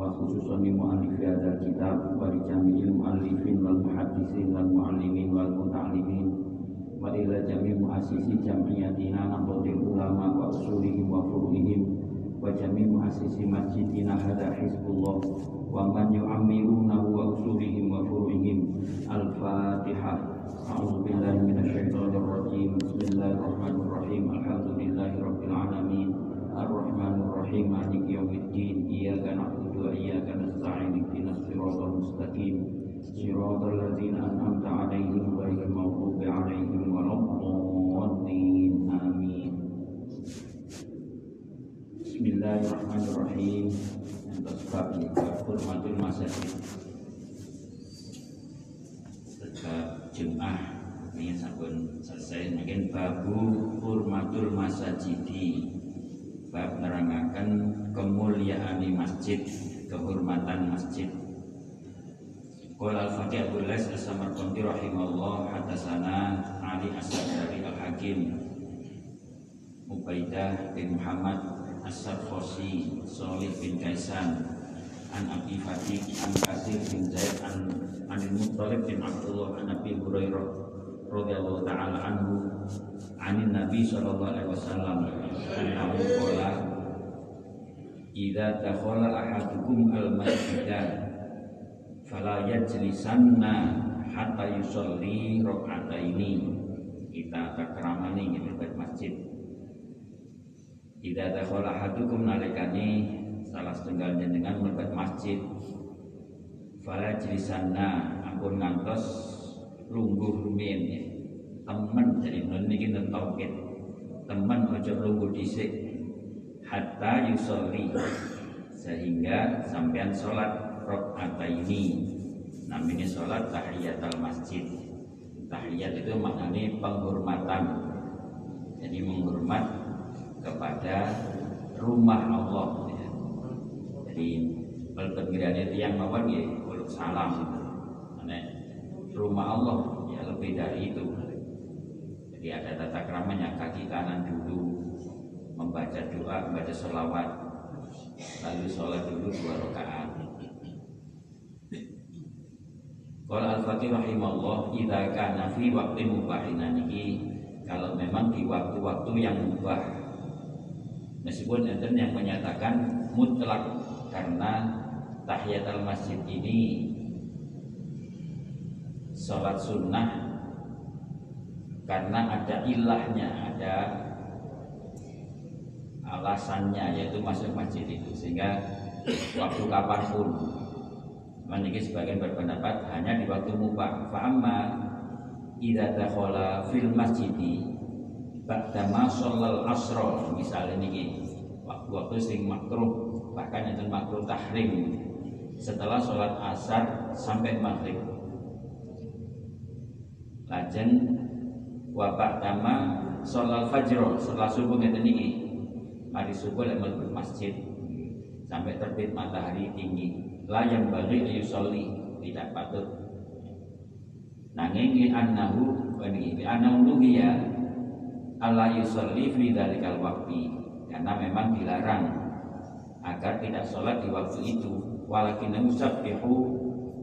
Wa asdiqoina Liman lau hakun alaina wa khususan li mu'allifi hadzal kitab wa li jami'il mu'allifin wal muhaddisin wal mu'allimin wal muta'allimin wa ila jami' mu'assisi jam'iyatina naqdil ulama wa usulihim wa furu'ihim wa jami' mu'assisi masjidina hadha hizbullah wa man yu'ammiruna wa usulihim wa furu'ihim al-fatihah أعوذ بالله من الشيطان الرجيم بسم الله الرحمن الرحيم الحمد لله رب العالمين الرحمن الرحيم مالك يوم الدين إياك نعبد وإياك نستعين اهدنا الصراط المستقيم صراط الذين أنعمت عليهم غير المغضوب عليهم ولا الضالين آمين بسم الله الرحمن الرحيم Untuk sebab Hurmatul Masajid Sejak Jum'ah Ini sabun selesai Mungkin babu Hurmatul Masajidi Bab menerangkan kemuliaan masjid Kehormatan masjid. Qala al-Fatih Abu Lais As-Samarqandi rahimahullah Hadasana Ali Asad dari Al-Hakim Ubaidah bin Muhammad As-Sarfosi Solih bin Kaisan An Abi Fatih An Kasir bin Zaid An Anil Muttalib bin Abdullah An Abi Hurairah radhiyallahu taala anhu anin Nabi sallallahu alaihi wasallam. Annahu qala idza dakhala ahadukum al masjidah fala yajlisanna hatta yusalli rakaataini kita takramani gitu ke masjid. Idza dakhala ahadukum nalikani salah setengah dengan mlebet masjid. Fala yajlisanna ampun ngantos lungguh rumiyin temen jadi niki tauhid. Temen ojo lungguh dhisik hatta yusolli sehingga sampean sholat rakaat ini namanya sholat tahiyatul masjid. Tahiyat itu maknanya penghormatan. Jadi menghormat kepada rumah Allah. Ya. jadi itu yang mawon ya salam. Rumah Allah. Ya lebih dari itu jadi ada tata keramanya kaki kanan dulu membaca doa membaca sholawat lalu sholat dulu dua rakaat. Kalau Al-Fatih rahimahullah Idza kana fi waktu mubahin niki kalau memang di waktu-waktu yang mubah. Meskipun enten yang menyatakan mutlak karena tahiyatul masjid ini sholat sunnah karena ada ilahnya, ada alasannya yaitu masuk masjid itu. Sehingga waktu kapan pun Meniki sebagian berpendapat hanya di waktu mubah. Fa'amma idza dakhala fil masjidi ba'da ma shallal asra. Misalnya niki waktu-waktu sing makruh bahkan itu makruh tahrim. Setelah sholat asar sampai maghrib. Lajeng wabak dama sholat fajr setelah subuh ngeten niki. Mari subuh lek mlebu masjid. Sampai terbit matahari tinggi. La yang bagi yusolli. Tidak patut. Nanging annahu bani li annahu ya. Allah yusolli fi dzalikal waqti karena memang dilarang agar tidak sholat di waktu itu. Walakin musabbihu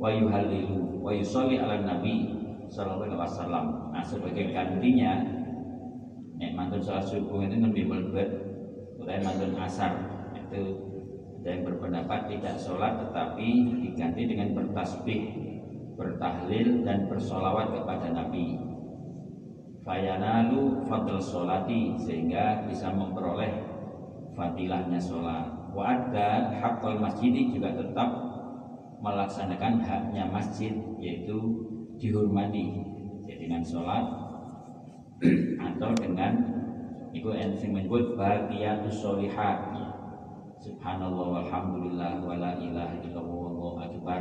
wa yuhallilu wa yusolli ala nabi sallallahu alaihi wasallam nah sebagai gantinya nek mantun sholat subuh itu lebih melebet utai mantun asar itu ada yang berpendapat tidak sholat tetapi diganti dengan bertasbih, bertahlil dan bersolawat kepada Nabi. Fayanalu fadl sholati sehingga bisa memperoleh fadilahnya sholat. Wa ada hakul masjid juga tetap melaksanakan haknya masjid yaitu dihormati. Jadi dengan sholat atau dengan itu yang menyebut bagiatus sholihat. Subhanallah walhamdulillah wa la ilaha illallah wallahu akbar.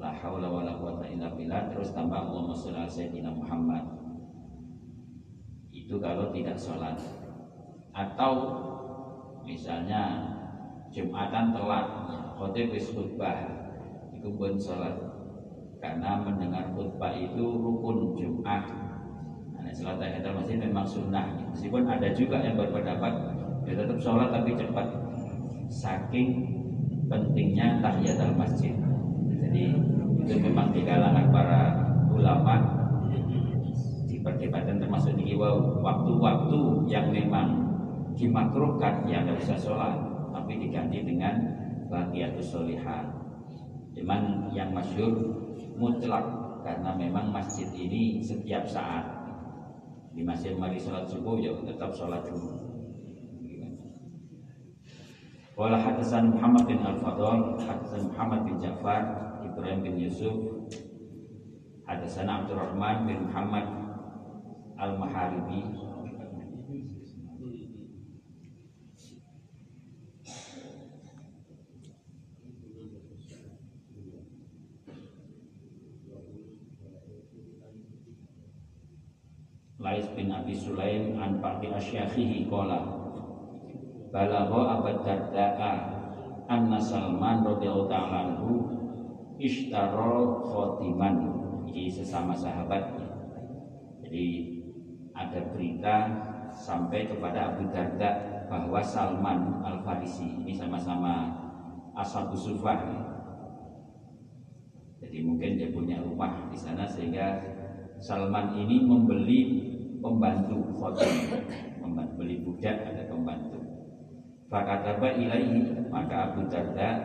La haula wala quwata illa billah. Terus tambah Allahumma sholli ala sayyidina Muhammad. Itu kalau tidak sholat. Atau misalnya Jumatan telat khotib wis khutbah itu pun sholat karena mendengar khutbah itu rukun Jumat. Nah, sholat tahiyatul masjid memang sunnah. Meskipun ada juga yang berpendapat ya tetap sholat tapi cepat. Saking pentingnya tahiyatul masjid. Jadi itu memang di kalangan para ulama di perdebatan termasuk di waktu-waktu yang memang dimakruhkan ya tidak usah sholat tapi diganti dengan bahagiatus solihah cuman yang masyur mutlak karena memang masjid ini setiap saat di masjid mari sholat subuh ya tetap sholat dulu Wala hadasan Muhammad bin Al-Fadl Hadasan Muhammad bin Ja'far Ibrahim bin Yusuf Hadasan Abdurrahman bin Muhammad Al-Maharibi Lais bin Abi Sulaim an Ba'di Asyakhihi Kola Balagho Abad Darda'a Anna Salman radhiyallahu ta'ala anhu ishtaro khotiman ini sesama sahabat jadi ada berita sampai kepada Abu Darda bahwa Salman Al Farisi ini sama-sama asal Sufah jadi mungkin dia punya rumah di sana sehingga Salman ini membeli pembantu khotim membeli budak ada pembantu. Fakataba ilaihi maka Abu Darda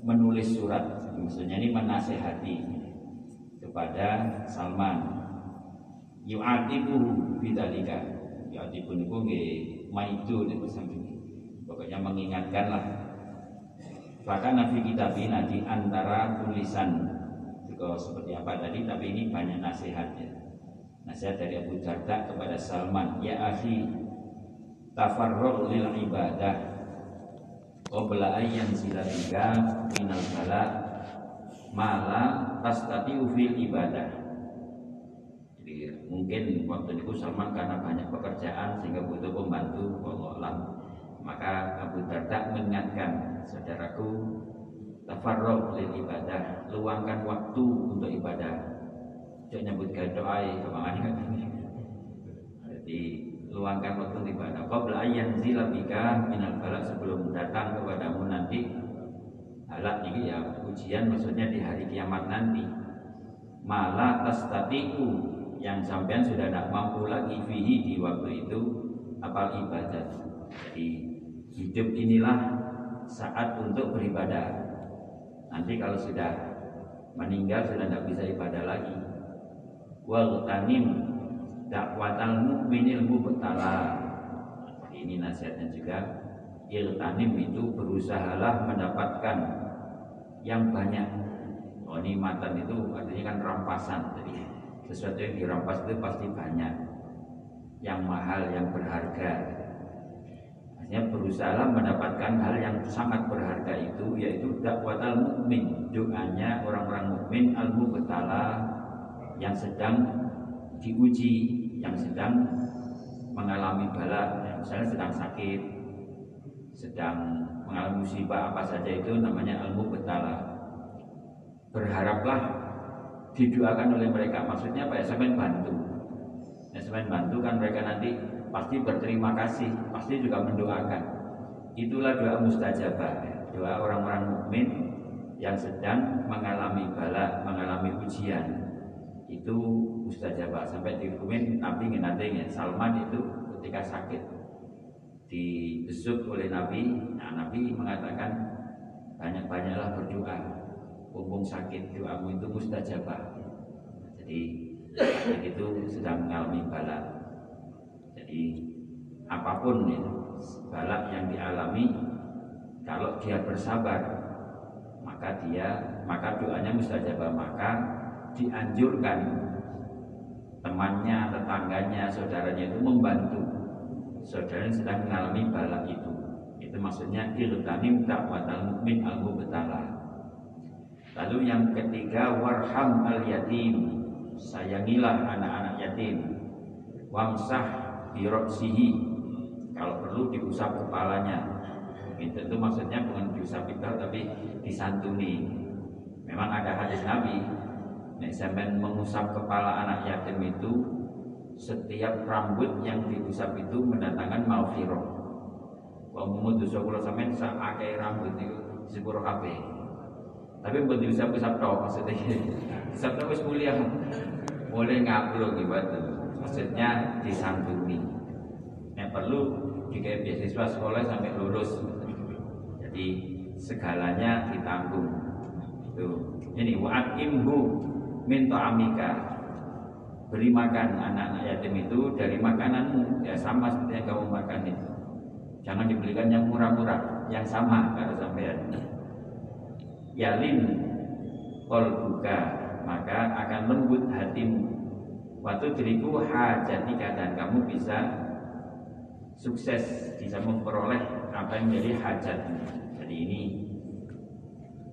menulis surat maksudnya ini menasehati kepada Salman. Yu'atibuhu bidzalika yu'atibu niku nggih maidu niku ini pokoknya mengingatkanlah. Bahkan Nabi kitab ini di antara tulisan. Seperti apa tadi tapi ini banyak nasihatnya nasihat dari Abu Darda kepada Salman ya akhi tafarruq lil ibadah. Qabla ayyan silabika minal bala malah tadi fil ibadah. Jadi mungkin waktu itu Salman karena banyak pekerjaan sehingga butuh pembantu Allah maka Abu Darda mengingatkan saudaraku tafarroh lil ibadah luangkan waktu untuk ibadah jangan nyebut doa ke mana jadi luangkan waktu ibadah qabla ayyan zilabika minal balak sebelum datang kepadamu nanti Alat ini ya ujian maksudnya di hari kiamat nanti. Malah tastatiku yang sampean sudah tidak mampu lagi fihi di waktu itu apal ibadah. Jadi hidup inilah saat untuk beribadah. Nanti kalau sudah meninggal sudah tidak bisa ibadah lagi. Wal tanim dakwatal mukminil mubtala. Ini nasihatnya juga. Iltanim itu berusahalah mendapatkan yang banyak. Oh ini matan itu artinya kan rampasan. Jadi sesuatu yang dirampas itu pasti banyak. Yang mahal yang berharga. Hanya berusaha mendapatkan hal yang sangat berharga itu yaitu dakwatal mukmin. Doanya orang-orang mukmin al mubtala yang sedang diuji yang sedang mengalami bala misalnya sedang sakit sedang mengalami musibah apa saja itu namanya ilmu betala. Berharaplah didoakan oleh mereka. Maksudnya apa ya? Sampai bantu? Ya sampai bantu kan mereka nanti pasti berterima kasih pasti juga mendoakan. Itulah doa mustajabah ya. doa orang-orang mukmin yang sedang mengalami bala mengalami ujian itu mustajabah sampai di Nabi ngenatenya Salman itu ketika sakit dibesuk oleh Nabi. Nah Nabi mengatakan banyak-banyaklah berdoa mumpung sakit doamu itu mustajabah jadi itu sedang mengalami balak. Jadi apa pun ya, balak yang dialami kalau dia bersabar maka dia maka doanya mustajabah maka dianjurkan temannya, tetangganya, saudaranya itu membantu saudara yang sedang mengalami balak itu itu maksudnya iltanim dakwatal mukmin al mubtala Lalu yang ketiga warham al yatim. Sayangilah anak-anak yatim. Wamsah biroksihi. Kalau perlu diusap kepalanya. Itu, itu maksudnya bukan diusap itu tapi disantuni. Memang ada hadis Nabi. Nek sampai mengusap kepala anak yatim itu setiap rambut yang diusap itu mendatangkan maghfirah. Wa dosa kula sampean sak rambut itu sepuro kabeh. Tapi buat diusap-usap tau maksudnya. Usap tau kuliah. Boleh ngaplo gitu. Maksudnya disantuni. Yang perlu jika beasiswa sekolah sampai lulus. Jadi segalanya ditanggung. Itu. Ini waat imhu minta amika beri makan anak-anak yatim itu dari makananmu. Ya sama seperti yang kamu makan itu. Jangan dibelikan yang murah-murah yang sama kalau sampai yalin buka maka akan lembut hatimu. Waktu diriku hajatika dan kamu bisa sukses bisa memperoleh apa yang menjadi hajatmu. Jadi ini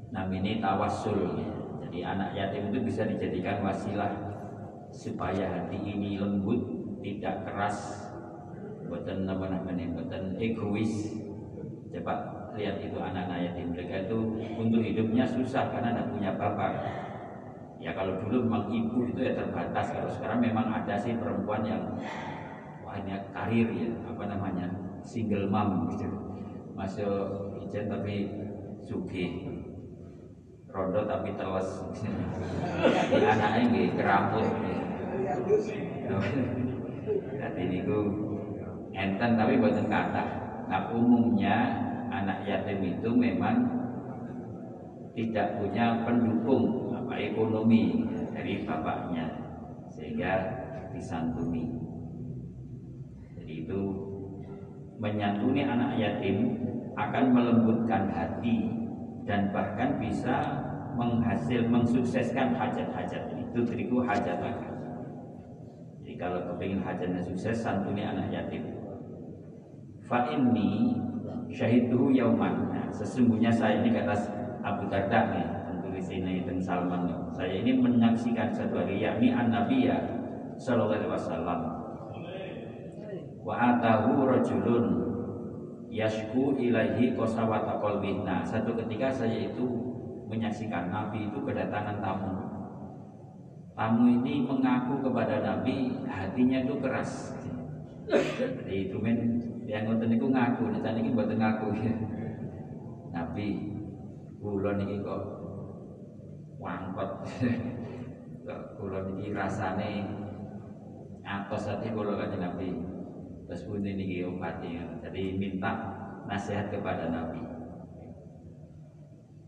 namanya tawassul jadi anak yatim itu bisa dijadikan wasilah supaya hati ini lembut tidak keras buatan apa namanya buatan egois. Coba lihat itu anak-anak yatim mereka itu untuk hidupnya susah karena tidak punya bapak ya kalau dulu memang ibu itu ya terbatas. Kalau sekarang memang ada sih perempuan yang banyak karir ya apa namanya single mom gitu. Masuk ijen tapi suki rondo tapi teles. Anaknya gitu kerambut jadi ini enten tapi buatan kata nah umumnya anak yatim itu memang tidak punya pendukung apa ekonomi dari bapaknya sehingga disantuni. Jadi itu menyantuni anak yatim akan melembutkan hati dan bahkan bisa menghasil mensukseskan hajat-hajat. Itu beriku hajat Jadi kalau kepingin hajatnya sukses santuni anak yatim. Fa ini syahidu yauman. Nah, sesungguhnya saya ini kata Abu Darda nih di sini dan Salman saya ini menyaksikan satu hari yakni an Nabiya Sallallahu Alaihi Wasallam. Wa atahu rajulun yashku ilahi kosawata qalbih nah satu ketika saya itu menyaksikan Nabi itu kedatangan tamu tamu ini mengaku kepada Nabi hatinya itu keras jadi itu men yang ngoten niku ngaku, nek saniki mboten ngaku. Nabi kula niki kok wangkot. kok kula niki rasane atos hati kula kanjeng Nabi. Terus pundi niki obatnya. Jadi minta nasihat kepada Nabi.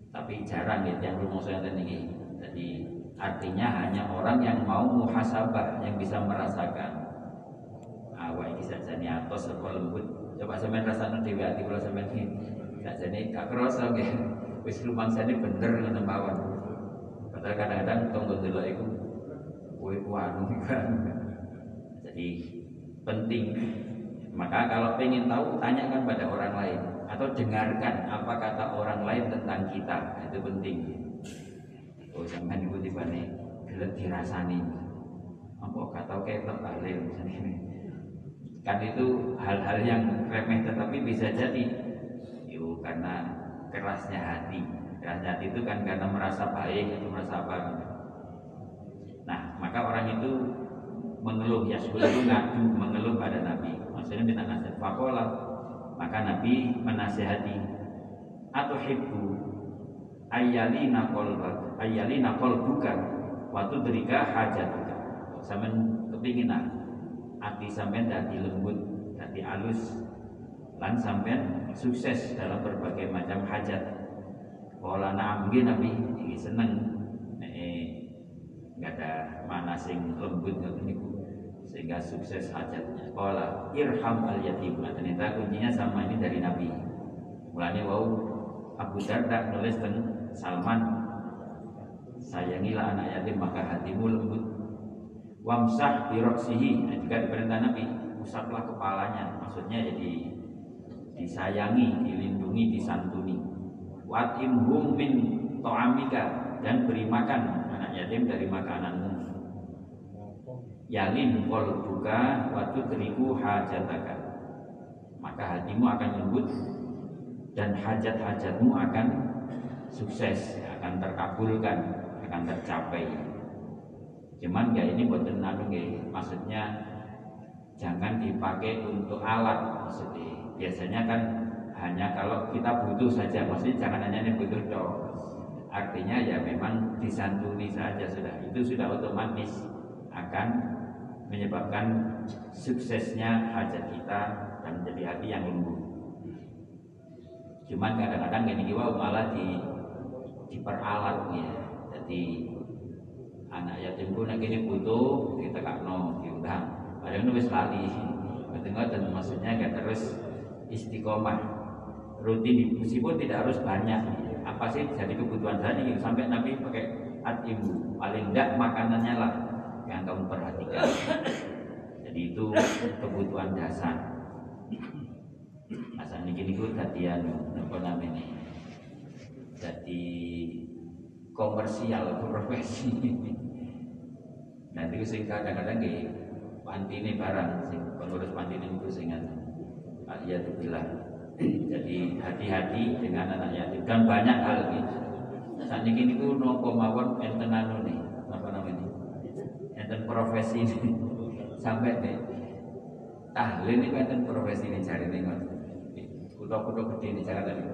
Tapi jarang ya yang rumah saya niki. Jadi artinya hanya orang yang mau muhasabah yang bisa merasakan awak iki sajane atos apa lembut. Coba sampean rasane dhewe ati kula sampean iki. Sajane gak krasa nggih. Wis lumangsane bener ngono mawon. Padahal kadang-kadang tonggo delok iku kowe ku anu kan. Jadi penting maka kalau pengen tahu tanyakan pada orang lain atau dengarkan apa kata orang lain tentang kita. Itu penting. Oh sampean iku tibane gelem dirasani. Apa kata ketok balik. Misalnya kan itu hal-hal yang remeh tetapi bisa jadi. Yuk karena kerasnya hati. Kerasnya hati itu kan karena merasa baik atau merasa apa. Nah maka orang itu mengeluh ya sudah ngadu mengeluh pada Nabi maksudnya minta nasihat fakola maka Nabi menasihati atau hibu ayalina kolbak ayalina kolbukan waktu derika hajat sama kepinginan hati sampean dadi lembut, dadi halus, lan sampean sukses dalam berbagai macam hajat. Kala na'am Nabi. Ini seneng. Nggak ada mana sing lembut ngoten sukses hajatnya. Kala irham al yatim. Ternyata kuncinya sama ini dari Nabi. Mulanya wow Abu Darda nulis dan Salman. Sayangilah anak yatim maka hatimu lembut. Wamsah biroksihi nah, juga diperintah Nabi usaplah kepalanya. Maksudnya jadi disayangi dilindungi disantuni. Watimhum min to'amika. Dan beri makan anak yatim dari makananmu yalin kol buka waktu teriku hajataka. Maka hatimu akan lembut dan hajat-hajatmu akan sukses akan terkabulkan akan tercapai. Cuman ya ini buat anu maksudnya jangan dipakai untuk alat maksudnya. Biasanya kan hanya kalau kita butuh saja maksudnya jangan hanya butuh dong artinya ya memang disantuni saja sudah itu sudah otomatis akan menyebabkan suksesnya hajat kita dan menjadi hati yang lembut. Cuman kadang-kadang gini juga malah di diperalat ya jadi anak yatim pun ini butuh kita no diundang. Ada yang nulis lali. Dan maksudnya gak terus istiqomah. Rutin meskipun tidak harus banyak. Apa sih jadi kebutuhan tadi sampai nabi pakai atimu paling enggak makanannya lah yang kamu perhatikan. Jadi itu kebutuhan dasar. Asal ini gini gue tadi apa namanya jadi komersial profesi. Nanti sing kadang-kadang di panti ini barang sing pengurus panti ini itu sing ya itu bilang. Jadi hati-hati dengan anak yatim dan banyak hal gitu saat ini itu nopo mawon enten anu nih profesi ini. Sampai deh. Tahlil ini enten profesi ini cari nih kuda-kuda gede ini Jakarta nih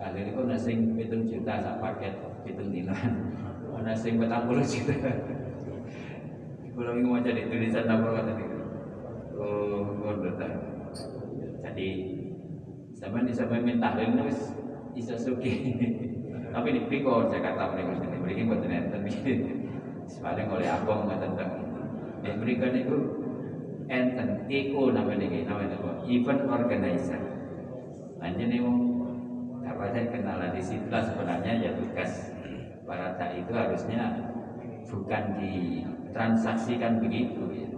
tahlil itu nasing hitung juta sak paket hitung dinan ana sing 40 juta. Kalau ingin mau jadi tulisan apa kata nih oh ngono jadi zaman di zaman minta tahlil itu bisa suki. Tapi di Piko Jakarta mereka sini mereka buat nonton paling oleh abang nggak tentang dan mereka itu enten eko namanya ini namanya apa? Event organizer. Nanti nih apa saya kenalan di situ sebenarnya ya tugas para tak itu harusnya bukan ditransaksikan begitu ya.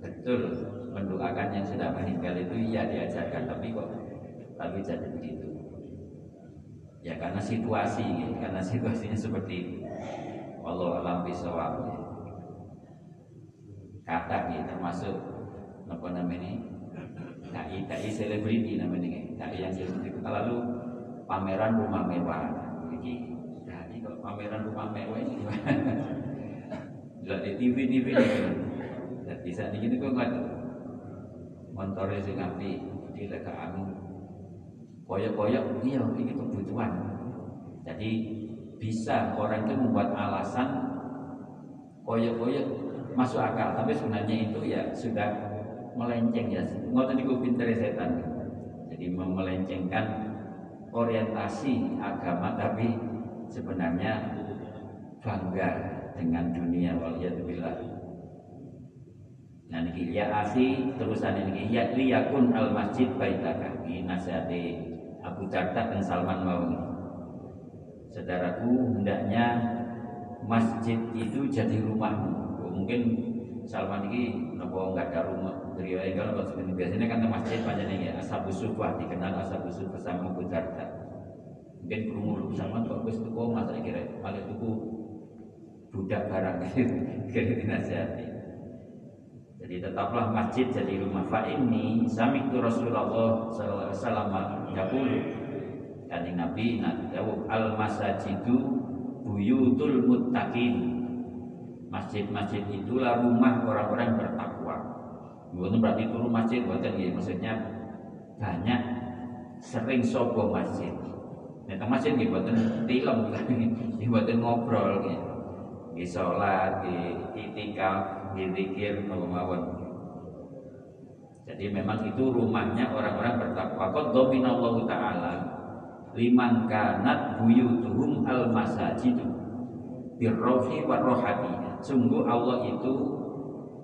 Betul mendoakan yang sudah meninggal itu iya diajarkan tapi kok tapi jadi begitu. Ya karena situasi ya, karena situasinya seperti itu Allah alam bisawab kata ya, termasuk apa namanya dai dai selebriti namanya dai yang seperti itu lalu pameran rumah mewah. Jadi dai kalau pameran rumah mewah ini gimana di TV TV jadi saat ini kok nggak montore sing apik dilekakno koyok-koyok iya ini kebutuhan. Jadi bisa orang itu membuat alasan koyok-koyok masuk akal. Tapi sebenarnya itu ya sudah melenceng ya. Ngoten niku pinter setan. Jadi memelencengkan orientasi agama tapi sebenarnya bangga dengan dunia. Waliyadzubillah. Nah niki ya asi terusan ini ya liyakun al masjid baitaka. Ini nasihati Abu Darda dan Salman mau Saudaraku hendaknya masjid itu jadi rumahmu. Mungkin Salman ini nopo nggak ada rumah beliau kalau kalau biasanya kan masjid nih ya Ashabu Sufah dikenal Ashabu Sufah sama Abu Darda. Mungkin kerumuh Salman kok wis tuku masa kira paling tuku budak barang kira dinasihati. Jadi tetaplah masjid jadi rumah fa ini sami itu Rasulullah sallallahu alaihi wasallam Kanjeng Nabi nanti jawab al masajidu buyutul muttaqin. Masjid-masjid itulah rumah orang-orang bertakwa. Bukan berarti itu rumah masjid, bukan ya maksudnya banyak sering sobo masjid. Nah, masjid gitu, buatan tilem, buatan ngobrol gitu. Di sholat, di itikaf, dizikir mawon. Jadi memang itu rumahnya orang-orang bertakwa. Qad dominallahu taala liman kanat buyutuhum al masajidu birrohi wa rohati. Sungguh Allah itu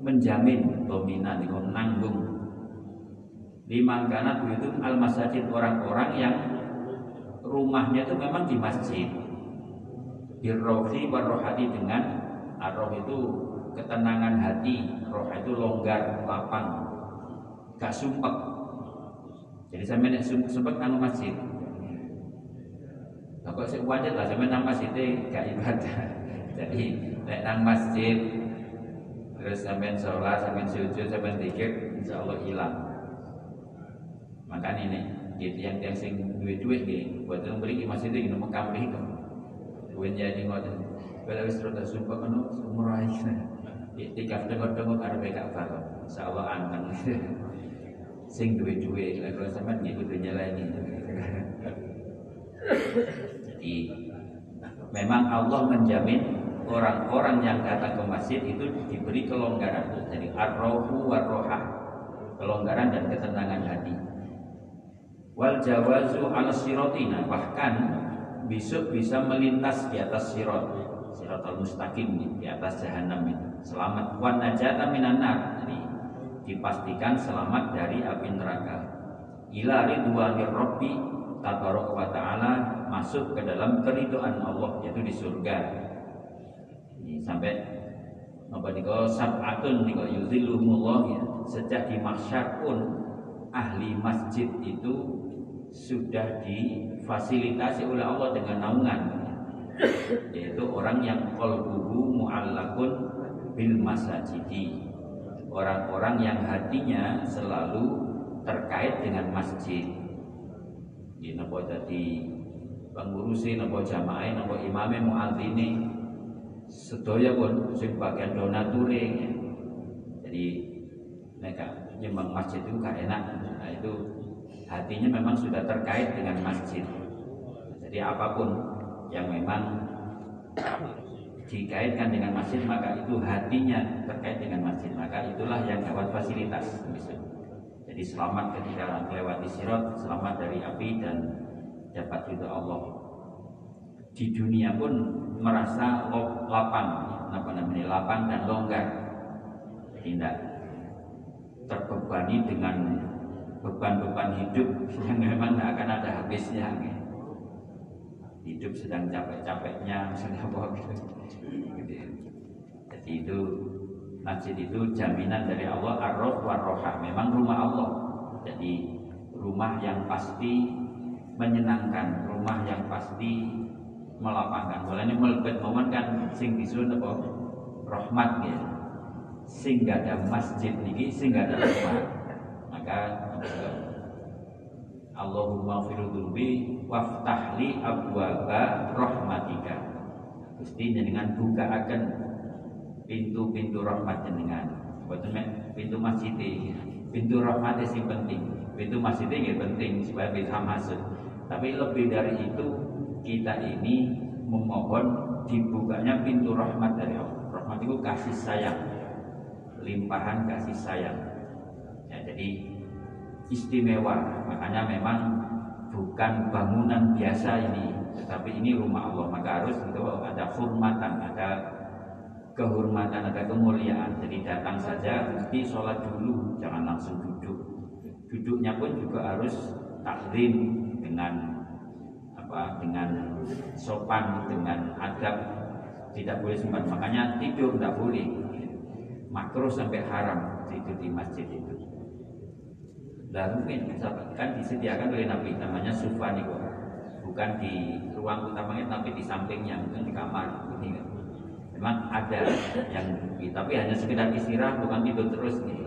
menjamin dominan itu menanggung liman kanat buyutuhum al masajid orang-orang yang rumahnya itu memang di masjid birrohi wa rohati dengan arroh itu ketenangan hati, roh itu longgar, lapang, gak sumpek. Jadi saya menek sumpek masjid. Kok sing wajar lah sampe nang masjid gak ibadah. Jadi nek nang masjid terus sampean sholat, sampean sujud, sampean insya Allah hilang. Maka ini gitu yang yang sing duit duit buat yang beri masjid ini nomor kambing kok. Duit jadi ngoten. Kalau wis rada sumpah kan murah Iktikaf tengok-tengok arep gak bakal. Insyaallah aman. Sing duwe-duwe kalau sampean nggih kudu nyeleni. Jadi memang Allah menjamin orang-orang yang datang ke masjid itu diberi kelonggaran. Jadi ar-rauhu war-roha. Kelonggaran dan ketenangan hati. Wal jawazu ala sirotina bahkan besok bisa melintas di atas sirot siratal mustaqim di atas jahanam itu selamat wan najata minan jadi dipastikan selamat dari api neraka ila ridwanir rabbi tabaraka wa taala masuk ke dalam keriduan Allah yaitu di surga. Ini sampai apa diko sab'atun diko yuzilluhumullah ya. Sejak di mahsyar pun ahli masjid itu sudah difasilitasi oleh Allah dengan naungan yaitu orang yang qalbuhu mu'allakun bil masajidi orang-orang yang hatinya selalu terkait dengan masjid ini napa dadi pengurusi napa jamaah napa imame muadzini. Sedaya pun sing bagian donature ya. jadi mereka nyembang masjid itu gak enak. Nah itu hatinya memang sudah terkait dengan masjid. Jadi apa pun yang memang dikaitkan dengan masjid maka itu hatinya terkait dengan masjid. Maka itulah yang dapat fasilitas misalnya jadi selamat ketika melewati sirot, selamat dari api dan dapat ridho Allah. Di dunia pun merasa lapang, apa namanya lapang dan longgar, tidak terbebani dengan beban-beban hidup yang memang tidak akan ada habisnya. Hidup sedang capek-capeknya, apa gitu. Jadi itu Masjid itu jaminan dari Allah ar-roh war-roha. Memang rumah Allah. Jadi rumah yang pasti menyenangkan, rumah yang pasti melapangkan. Mulanya melebet momen kan sing disuruh apa? Rahmat ya. Sing gak ada masjid niki, sing gak ada rumah. Maka Allahumma firudubi waftahli abwaba rahmatika. Gusti dengan buka akan pintu-pintu rahmat jenengan. Boten pintu masjid pintu rahmat sing penting. Pintu masjid ini penting supaya bisa masuk. Tapi lebih dari itu kita ini memohon dibukanya pintu rahmat dari Allah. Rahmat itu kasih sayang, limpahan kasih sayang. Ya, jadi istimewa. Makanya memang bukan bangunan biasa ini, tetapi ini rumah Allah. Maka harus itu ada hormatan, ada kehormatan ada kemuliaan. Jadi datang saja mesti sholat dulu jangan langsung duduk. Duduknya pun juga harus taklim dengan apa dengan sopan dengan adab. Tidak boleh sempat makanya tidur tidak boleh. Makro sampai haram tidur di masjid itu. Dan mungkin kan disediakan oleh Nabi namanya sufa nih bukan di ruang utamanya tapi di sampingnya mungkin di kamar. Ini kan memang ada yang tapi hanya sekedar istirahat bukan tidur terus nih.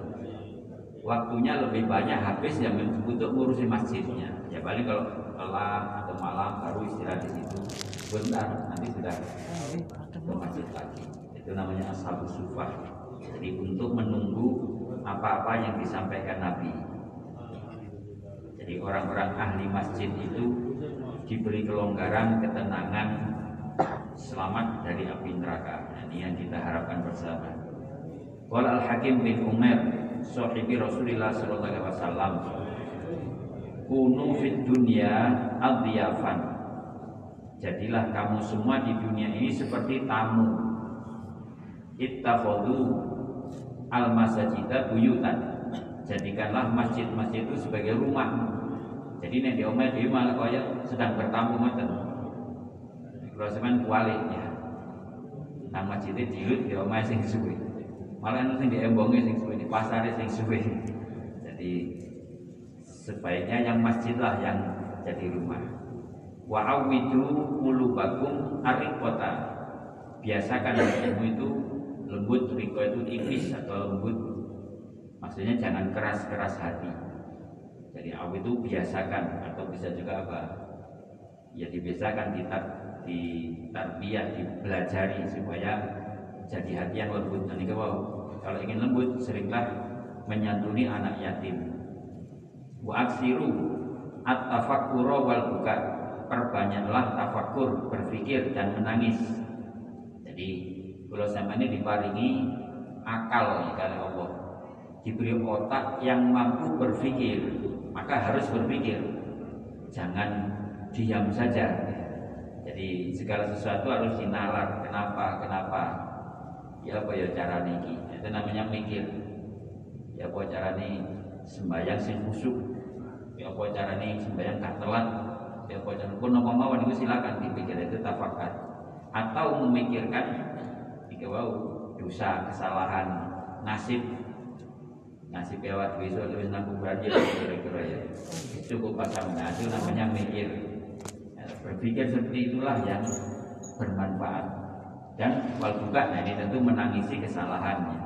Waktunya lebih banyak habis yang untuk ngurusin masjidnya. Ya paling kalau kelar atau malam baru istirahat di situ. Bentar nanti sudah ke masjid lagi. Itu namanya ashabus sufah jadi untuk menunggu apa-apa yang disampaikan Nabi. Jadi orang-orang ahli masjid itu diberi kelonggaran, ketenangan, selamat dari api neraka. Nah, ini yang kita harapkan bersama. Wal Al Hakim bin Umar, sahibi Rasulullah sallallahu alaihi wasallam. Kunu fid dunya adiyafan. Jadilah kamu semua di dunia ini seperti tamu. Ittakhadhu al masajida buyutan. Jadikanlah masjid-masjid itu sebagai rumah. Jadi nek di omah di malah kaya sedang bertamu ngoten kalau sampean kuali ya. Nang masjid ciut ya omahe sing suwe. Malah sing di embonge sing suwe, di pasare sing suwe. Jadi sebaiknya yang masjid lah yang jadi rumah. Wa awidu qulubakum ariqata. Biasakan hatimu itu lembut, riko itu tipis atau lembut. Maksudnya jangan keras-keras hati. Jadi awit itu biasakan atau bisa juga apa? Ya dibiasakan ditar, di tarbiyah, dipelajari supaya jadi hati yang lembut. Nanti kalau kalau ingin lembut seringlah menyantuni anak yatim. Wa aksiru at-tafakkura wal buka. Perbanyaklah tafakur, berpikir dan menangis. Jadi kalau sama ini diparingi akal ya oleh Allah. Diberi otak yang mampu berpikir, maka harus berpikir. Jangan diam saja. Jadi segala sesuatu harus dinalar. Kenapa? Kenapa? Ya apa ya cara niki? Itu namanya mikir. Ya apa cara nih sembahyang sing khusyuk? Ya apa cara nih sembahyang gak telat? Ya apa cara pun nopo mawon itu silakan dipikir itu tafakar. Atau memikirkan jika wow dosa, kesalahan, nasib nasib lewat besok terus nanggung banjir kira-kira ya cukup pasang nah itu namanya mikir ya, berpikir seperti itulah yang bermanfaat. Dan wal buka nah ini tentu menangisi kesalahannya.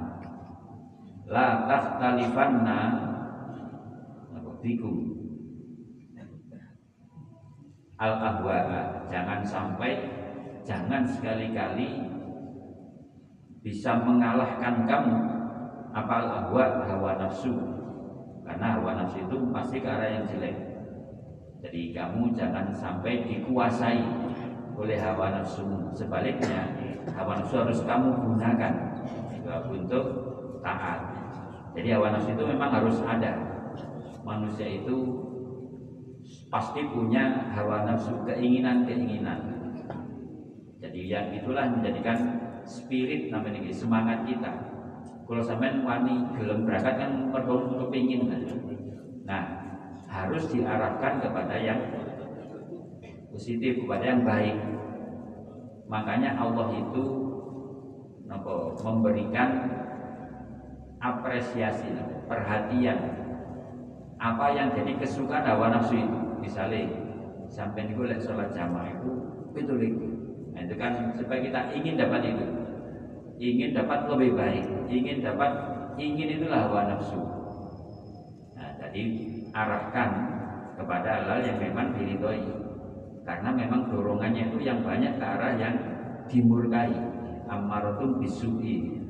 La takhtalifanna bikum al ahwa jangan sampai jangan sekali-kali bisa mengalahkan kamu. Apa al ahwa hawa nafsu. Karena hawa nafsu itu pasti ke arah yang jelek jadi kamu jangan sampai dikuasai oleh hawa nafsu. Sebaliknya hawa nafsu harus kamu gunakan untuk taat. Jadi hawa nafsu itu memang harus ada. Manusia itu pasti punya hawa nafsu keinginan-keinginan. Jadi yang itulah menjadikan spirit namanya semangat kita. Kalau sampean wani gelem berangkat kan mergo kepingin. Nah, harus diarahkan kepada yang positif, kepada yang baik. Makanya Allah itu nopo memberikan apresiasi, perhatian apa yang jadi kesukaan hawa nafsu itu. Misalnya sampai niku lek sholat jamaah itu itu Nah, itu kan supaya kita ingin dapat itu ingin dapat lebih baik, ingin dapat ingin itulah hawa nafsu. Nah, jadi arahkan kepada hal yang memang diridhoi. Karena memang dorongannya itu yang banyak ke arah yang dimurkai. Ammaratun bisu'i.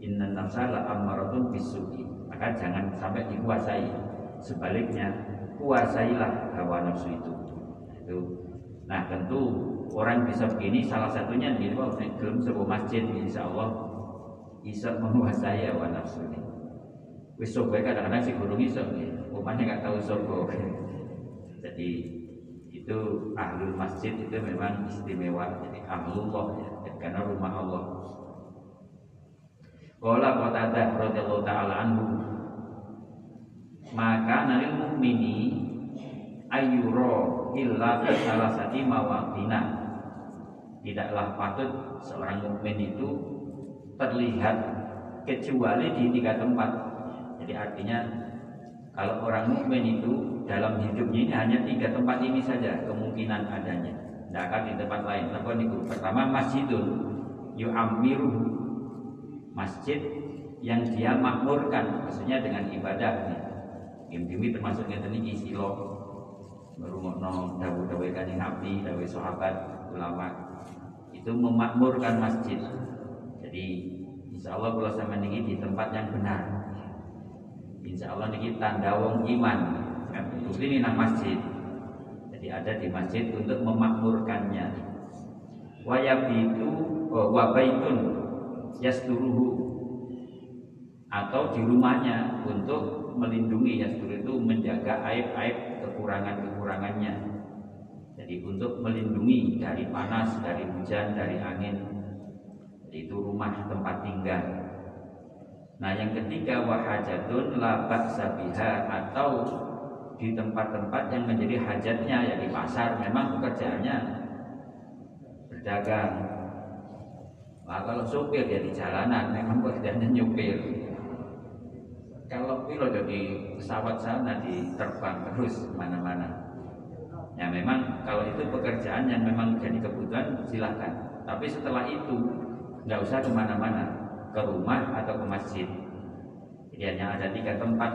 Inna nafsa la ammaratun bisu'i. Maka jangan sampai dikuasai. Sebaliknya, kuasailah hawa nafsu itu. Nah, tentu orang bisa begini salah satunya di bahwa belum sebuah masjid insya Allah bisa menguasai hawa nafsu ini. Wis kadang-kadang si guru iso umatnya nggak tahu sobo. Jadi itu ahlul masjid itu memang istimewa jadi ahlullah ya, karena rumah Allah. Qala Qatadah radhiyallahu taala anhu maka nalil mukmini ayyura illa fi salasati mawadina tidaklah patut seorang mukmin itu terlihat kecuali di tiga tempat. Jadi artinya kalau orang mukmin itu dalam hidupnya ini hanya tiga tempat ini saja kemungkinan adanya. Tidak akan di tempat lain. Apa nih Pertama masjidun yu'amiru masjid yang dia makmurkan maksudnya dengan ibadah nih. Gim termasuk yang tadi silo merungokno dawu-dawu kanjeng Nabi, dawu sahabat, ulama itu memakmurkan masjid. Jadi insya Allah kalau sama ini di tempat yang benar. Insya Allah ini tanda wong iman. Kan ini nang masjid. Jadi ada di masjid untuk memakmurkannya. Wayabitu oh, wabaitun yasturuhu atau di rumahnya untuk melindungi yastur itu menjaga aib-aib kekurangan-kekurangannya jadi untuk melindungi dari panas, dari hujan, dari angin. Itu rumah tempat tinggal. Nah yang ketiga wahajatun labak sabiha atau di tempat-tempat yang menjadi hajatnya ya di pasar memang pekerjaannya berdagang. Nah, kalau supir ya di jalanan memang pekerjaannya nyupir. Kalau pilot jadi pesawat sana di terbang terus mana-mana Ya memang kalau itu pekerjaan yang memang jadi kebutuhan silahkan. Tapi setelah itu nggak usah ke mana-mana, ke rumah atau ke masjid. Jadi hanya ada tiga tempat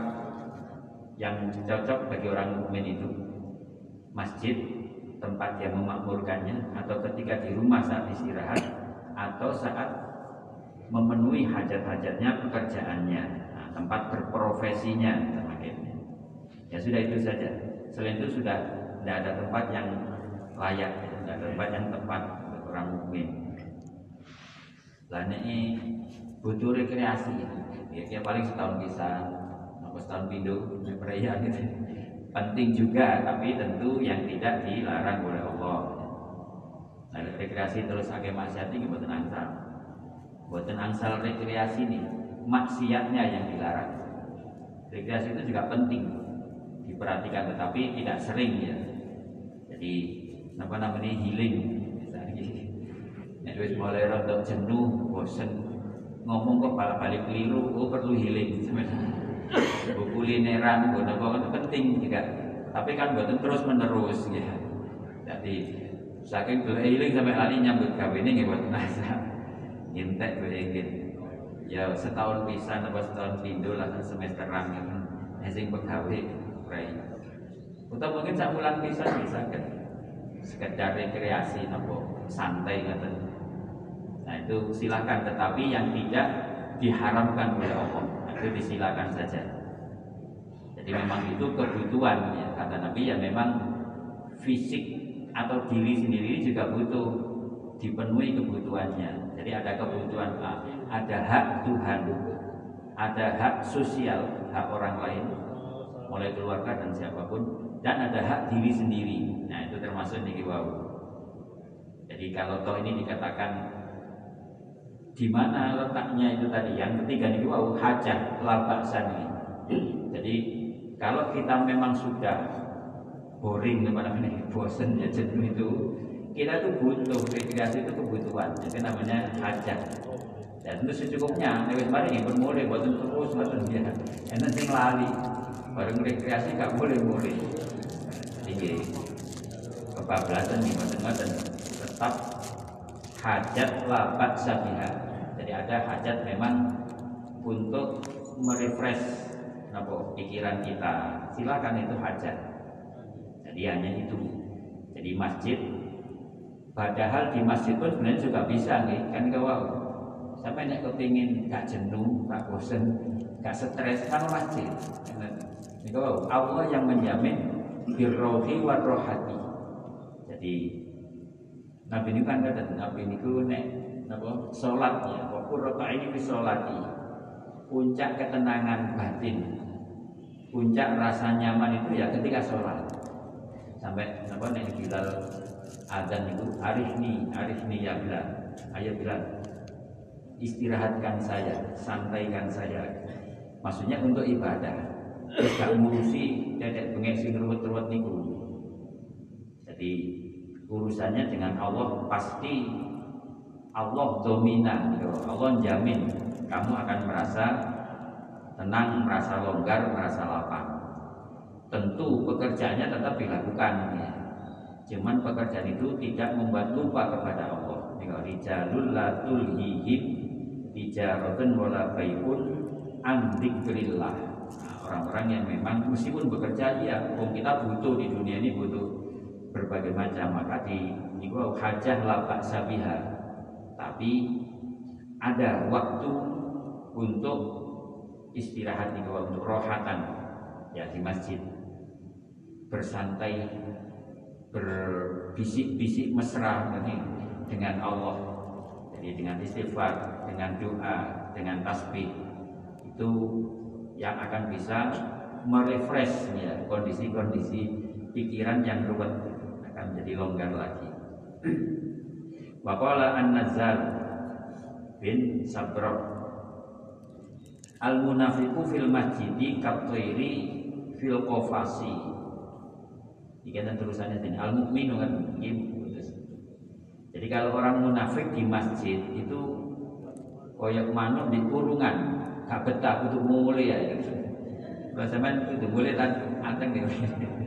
yang cocok bagi orang mukmin itu. Masjid, tempat yang memakmurkannya, atau ketika di rumah saat istirahat, atau saat memenuhi hajat-hajatnya, pekerjaannya, nah, tempat berprofesinya. Ya sudah itu saja. Selain itu sudah tidak ada tempat yang layak, tidak ada tempat yang tepat untuk orang mukmin. Lah ini butuh rekreasi ya. Ya, paling setahun bisa, atau setahun pindu, perayaan gitu. Penting juga, tapi tentu yang tidak dilarang oleh Allah. Nah, rekreasi terus agak maksiat ini buatan angsal. Buatan angsal rekreasi ini maksiatnya yang dilarang. Rekreasi itu juga penting diperhatikan, tetapi tidak sering ya. Jadi apa namanya healing. Ya mulai rada jenuh, bosen ngomong kok balik-balik keliru, oh perlu healing. Buku lineran, buku itu penting juga. Tapi kan buatan terus menerus ya. Jadi Saking beliling sampai lali nyambut kawin ini buat nasa. Ngintek beliling. Ya setahun bisa atau setahun pindu lah semesteran kan. Sing pegawai pray. Atau mungkin sak bulan bisa kan. Sekedar rekreasi nopo santai kata. Nah itu silakan tetapi yang tidak diharamkan oleh Allah itu disilakan saja. Jadi memang itu kebutuhan ya kata Nabi ya memang fisik atau diri sendiri juga butuh dipenuhi kebutuhannya. Jadi ada kebutuhan A, ada hak Tuhan, ada hak sosial, hak orang lain, mulai keluarga dan siapa pun, dan ada hak diri sendiri. Nah itu termasuk nih wow. Jadi kalau toh ini dikatakan di mana letaknya itu tadi. Yang ketiga nih wow hajat labaksan ini. Jadi kalau kita memang sudah boring apa namanya bosen ya jenuh itu kita tuh butuh rekreasi itu kebutuhan. Jadi namanya hajat. Dan itu secukupnya. Lewat mari yang bermulai buat terus buat dia. Enak sing lali. Bareng rekreasi gak boleh boleh. Tinggi kebablasan nih macam-macam tetap hajat labat sabiha jadi ada hajat memang untuk merefresh pikiran kita silakan itu hajat jadi hanya itu. Jadi masjid padahal di masjid pun sebenarnya juga bisa nih kan kau sampai nek kepingin gak jenuh, gak bosen, gak stres kan masjid. Kau Allah yang menjamin birrohi wa rohati. Jadi Nabi ini kan kata Nabi ini ku nek napa? Salat ya, wa ini fi salati. Puncak ketenangan batin, puncak rasa nyaman itu ya ketika sholat. Sampai apa nih Bilal azan itu arifni arifni ya Bilal. Ayo Bilal istirahatkan saya santaikan saya. Maksudnya untuk ibadah. Gak ngurusi dedek bengek sing ruwet-ruwet niku. Jadi urusannya dengan Allah pasti Allah dominan gitu. Allah jamin kamu akan merasa tenang, merasa longgar, merasa lapang tentu pekerjaannya tetap dilakukan ya. Cuman pekerjaan itu tidak membuat lupa kepada Allah. Rijalul la tulhihim tijaratun wala dzikrillah. Nah, orang-orang yang memang meskipun bekerja ya, kita butuh di dunia ini butuh berbagai macam. Maka di niku hajah lapak sabiha. Tapi ada waktu untuk istirahat niku untuk rohatan. Ya di masjid. Bersantai berbisik-bisik mesra ini dengan Allah. Jadi dengan istighfar dengan doa dengan tasbih. Itu yang akan bisa merefresh ya kondisi-kondisi pikiran yang ruwet akan menjadi longgar lagi. Waqala An-Nazar bin Sabrok Al-munafiqu fil masjidi katwairi fil qafasi Dikatakan terusannya sini al mukminu kan Jadi kalau orang munafik di masjid itu koyak manuk di kurungan, gak betah untuk mulai ya. Kalau sampean itu mulai kan anteng nih.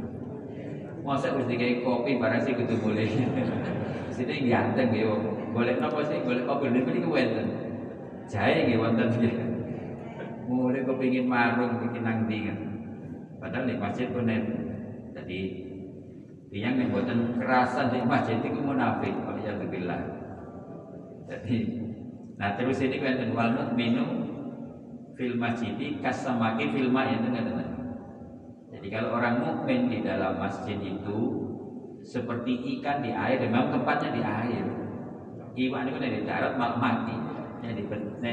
Masa wis dikai kopi barang sih kudu boleh. Sini ganteng ya. Boleh napa sih? Boleh kopi niku niku wonten. Jahe nggih wonten ya. Mulai kepingin marung bikin nang ndi kan. Padahal di masjid pun Jadi yang buatan kerasan di masjid itu munafik. Kalau yang bilang. Jadi nah terus ini kan wal minum fil masjid kasamaki fil yang dengan jadi kalau orang mukmin di dalam masjid itu seperti ikan di air, memang tempatnya di air. Iwan itu di darat malah mati. Yang di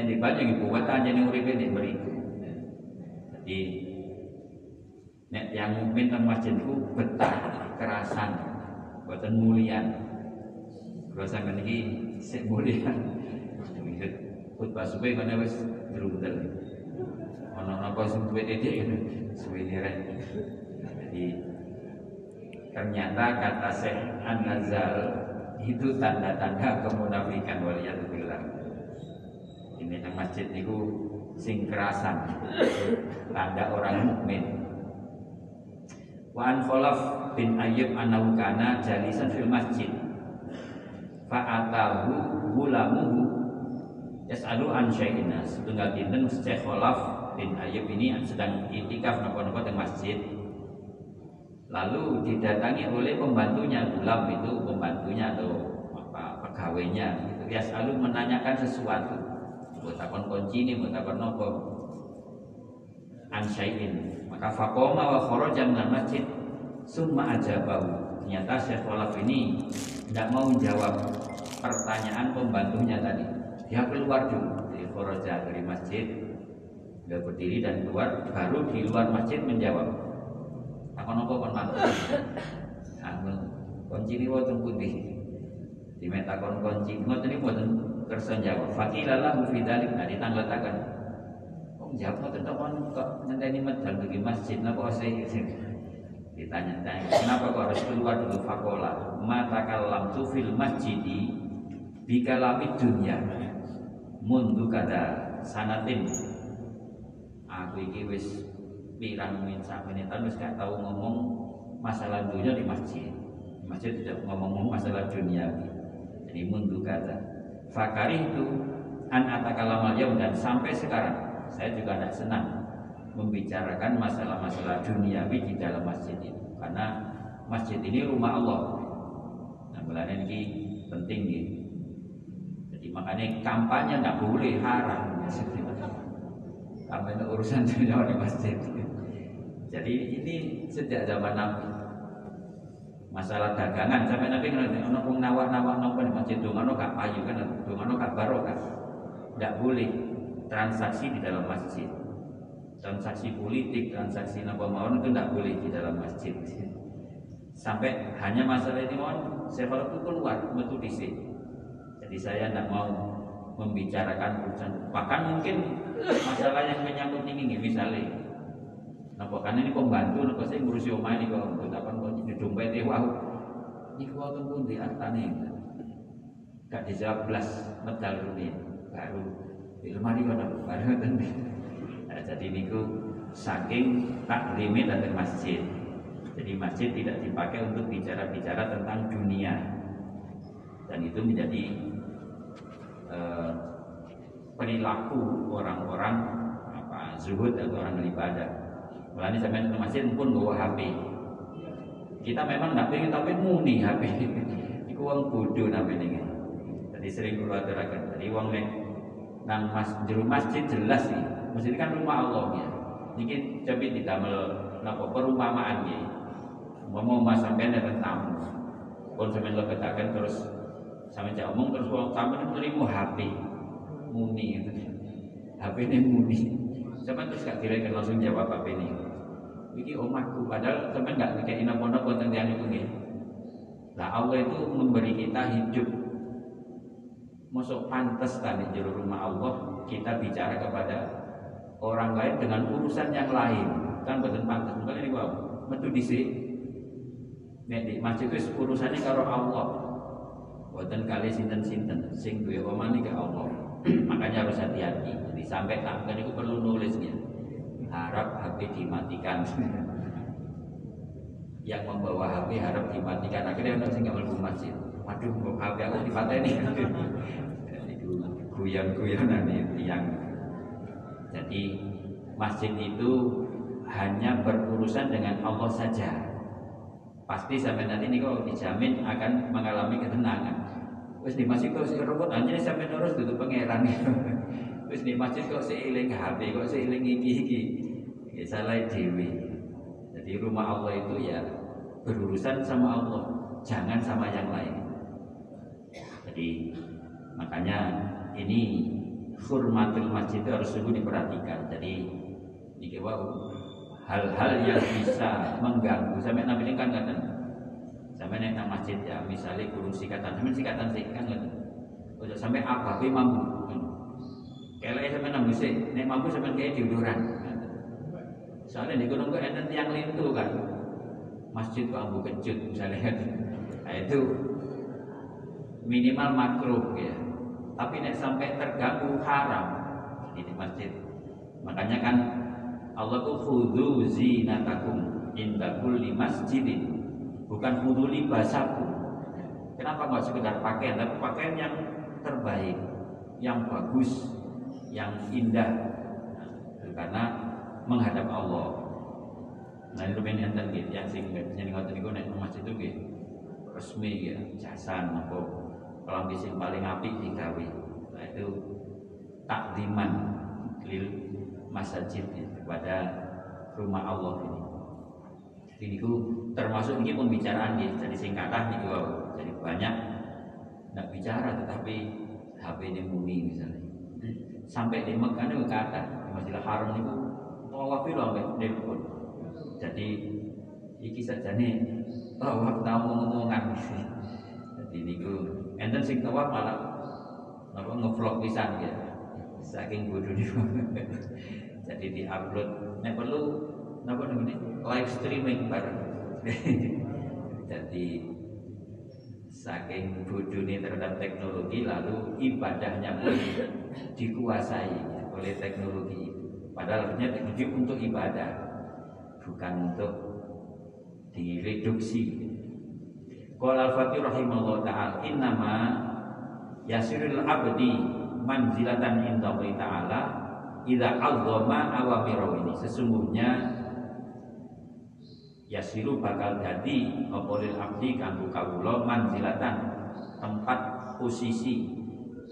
di banyak ibu kata jadi uripe di beriku. Jadi yang mukmin teng masjid itu betah, kerasan, buatan sampai ini sik mulian. Khutbah subuh mana wis gerundel. Ono napa sing duwe dedek suwe jadi ternyata kata Syekh An-Nazal itu tanda-tanda kemunafikan waliyadzubillah. Ini yang masjid itu sing kerasan. Tanda orang mukmin. Wa an Khalaf bin Ayyub anahu kana jalisan fil masjid. Fa'atahu gulamuhu yas'alu an syai'ina. Setunggal dinten Syekh Khalaf bin Ayyub ini sedang itikaf nopo-nopo di masjid. Lalu didatangi oleh pembantunya gulam itu pembantunya atau apa pegawainya gitu. dia selalu menanyakan sesuatu. Buat kunci ini buat nopo. Ansyain maka fakoma wa kharaja minal masjid. Summa ajabahu. Ternyata Syekh Walaf ini tidak mau jawab pertanyaan pembantunya tadi. Dia keluar dulu. Dari kharaja dari masjid Beliau berdiri dan keluar, baru di luar masjid menjawab. Apa nopo kon mantu? Anu, kunci ini wonten putih. Di metakon kunci, ngoten ini wonten kersa jawab. Fakilalah mufidalik, nah ditangletakan. Kok jawab ngoten kok kok ngenteni medal di masjid napa sih? Ditanya-tanya, kenapa kok harus keluar dulu fakola? Mata kalam tu fil masjidi bikalami dunia mundu kada sanatin aku iki wis pirang min sakmenitan wis gak tahu ngomong masalah dunia di masjid. Masjid tidak ngomong masalah dunia. Jadi mundu kata. Fakari itu an atakalamal yaum dan sampai sekarang saya juga tidak senang membicarakan masalah-masalah duniawi di dalam masjid ini karena masjid ini rumah Allah. Nah, bulan ini penting nih. Jadi makanya kampanye tidak boleh haram apa itu urusan dunia di masjid? Jadi ini sejak zaman Nabi. Masalah dagangan sampai Nabi ngerti ono pun nawak nawak nopo di masjid gak payu kan ono gak barokah tidak boleh transaksi di dalam masjid. Transaksi politik transaksi nopo mawon itu tidak boleh di dalam masjid. Sampai hanya masalah ini mohon saya kalau keluar betul di sini jadi saya tidak mau membicarakan urusan bahkan mungkin masalah yang menyangkut ini misalnya Napa kan ini pembantu napa saya ngurusi omah ini kok utapan kok di dompet e wau. Niku wonten pundi artane? Gak dijawab belas medal rumi baru di lemari kono baru ngoten. Nah, jadi niku saking taklimi dari masjid. Jadi masjid tidak dipakai untuk bicara-bicara tentang dunia. Dan itu menjadi uh, perilaku orang-orang apa zuhud atau orang beribadah. Mulanya sampai ke masjid pun bawa HP. Kita memang nggak pengen tapi muni HP. Iku uang bodoh namanya. Jadi sering keluar aturakan. Jadi uang nek nang mas juru masjid jelas sih. Masjid kan rumah Allah ya. Ini tapi tidak mel napa perumpamaan ya. Mau mas sampai ada tamu. Sampai lo katakan terus sampai cak omong terus uang sampai terima HP muni itu HP ini muni. Sama terus gak kira langsung jawab HP ini. Ini omahku. Padahal teman gak ina-pondok buat tiang itu nih nah Allah itu memberi kita hidup. Masuk pantas tadi di rumah Allah kita bicara kepada orang lain dengan urusan yang lain. Kan betul pantas bukan ini wow metu di sini di masjid itu urusannya kalau Allah buatan kali sinten sinten sing duwe omah ke Allah makanya harus hati-hati. Jadi sampai tanggal itu perlu nulisnya harap HP dimatikan. Yang membawa HP harap dimatikan. Akhirnya orang sing mlebu masjid. Waduh HP aku dipateni itu guyon-guyonan yang jadi masjid itu hanya berurusan dengan Allah saja. Pasti sampai nanti ini kok dijamin akan mengalami ketenangan Wis di masjid kok si robot aja sampai terus duduk pangeran Wis di masjid kok seiling HP kok seiling iki iki ya salah dewi jadi rumah Allah itu ya berurusan sama Allah, jangan sama yang lain. Jadi makanya ini hurmatul masjid itu harus sungguh diperhatikan. Jadi ini hal-hal yang bisa mengganggu sampai nabi kan kata sampai naik masjid ya misalnya kurung sikatan sampai sikatan sih kan kata udah sampai apa tapi mampu kalau sampai nabi sih naik mampu sampai kayak diuduran Soalnya di gunung itu enten yang lintu kan. Masjid kok ambu kejut misalnya. Nah, itu minimal makruh ya. Tapi nek sampai terganggu haram ini masjid. Makanya kan Allah tuh khudhu zinatakum inda kulli masjidin. Bukan khudhu libasakum. Kenapa nggak sekedar pakaian, tapi pakaian yang terbaik, yang bagus, yang indah. Karena menghadap Allah. Nah itu ben enten gitu yang sing yang ngoten niku nek masjid itu gitu resmi ya jasan apa kelambi sing paling apik digawe. Nah itu takdiman lil masjid ya, kepada rumah Allah ini. Jadi termasuk ini pembicaraan ya, jadi singkatan nih jadi banyak tidak bicara tetapi HP ini muni misalnya sampai di Mekah itu kata di Masjidil Haram itu tawaf itu sampai nelpon. Jadi iki nih tawaf tahu ngomongan. Jadi niku enten sing tawaf malah apa ngevlog pisan ya. Saking bodone. Jadi di-upload nek perlu napa namanya live streaming bareng. Jadi saking bodohnya terhadap teknologi lalu ibadahnya pun dikuasai oleh teknologi Padahal artinya teknologi untuk ibadah, bukan untuk direduksi. Qala al-Fatih rahimahullah ta'ala innama yasirul abdi manzilatan inda Allah ta'ala idza azzama awamirahu ini sesungguhnya yasiru bakal jadi apa abdi kanggo kawula manzilatan tempat posisi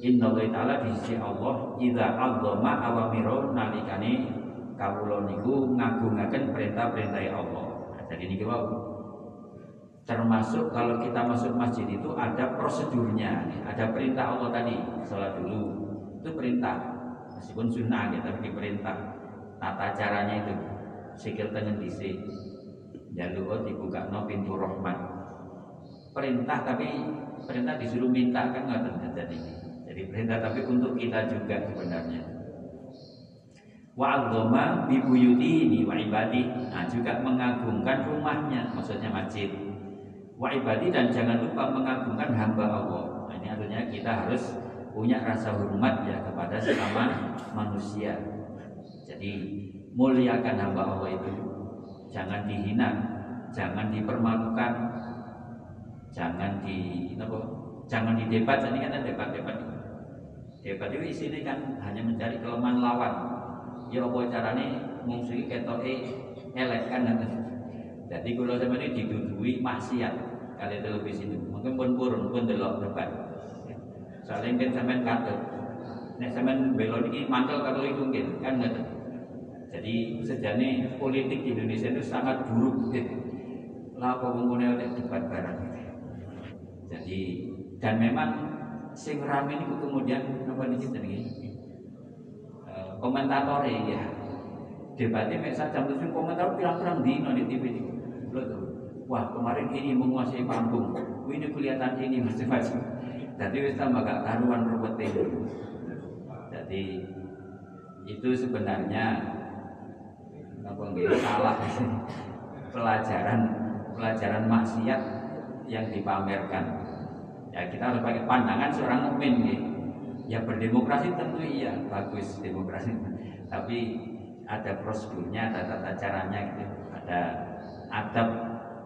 Inna Allah Ta'ala di sisi Allah Iza azzama awamiro nalikane kawula niku ngagungaken perintah-perintah Allah. Nah, jadi ini wow. Termasuk kalau kita masuk masjid itu ada prosedurnya, ada perintah Allah tadi, sholat dulu itu perintah, meskipun sunnah ya, tapi perintah. Tata caranya itu sikil tengen disi, jalur dibuka no pintu rahmat. Perintah tapi perintah disuruh minta kan nggak terjadi. Jadi perintah tapi untuk kita juga sebenarnya. Wa adzama bi buyutihi wa ibadi. Nah, juga mengagungkan rumahnya, maksudnya masjid. Wa ibadi dan jangan lupa mengagungkan hamba Allah. Nah, ini artinya kita harus punya rasa hormat ya kepada sesama manusia. Jadi muliakan hamba Allah itu. Jangan dihina, jangan dipermalukan, jangan di apa? Jangan didebat, ini kan debat-debat Hebat itu isinya kan hanya mencari kelemahan lawan. Ya apa carane mungsuhi ketoke elek kan Jadi kalau sama ini didudui maksiat kali televisi itu. Mungkin pun purun pun delok debat. Soalnya kan sampean katut. Nek sampean belok ini mantel karo itu mungkin kan nggak Jadi sejane politik di Indonesia itu sangat buruk. Lah apa mengkono debat barang. Jadi dan memang sing rame niku kemudian apa niki jenenge? Uh, komentator ya. Debatnya mek jam 7 komentar pirang-pirang di TV niku wah kemarin ini menguasai panggung. Ini kelihatan ini macam-macam. Jadi wis tambah gak karuan robot jadi itu sebenarnya apa enggak salah pelajaran pelajaran maksiat yang dipamerkan Ya kita harus pakai pandangan seorang mukmin nih. Ya berdemokrasi tentu iya bagus demokrasi, tapi ada prosedurnya, ada tata caranya gitu, ada adab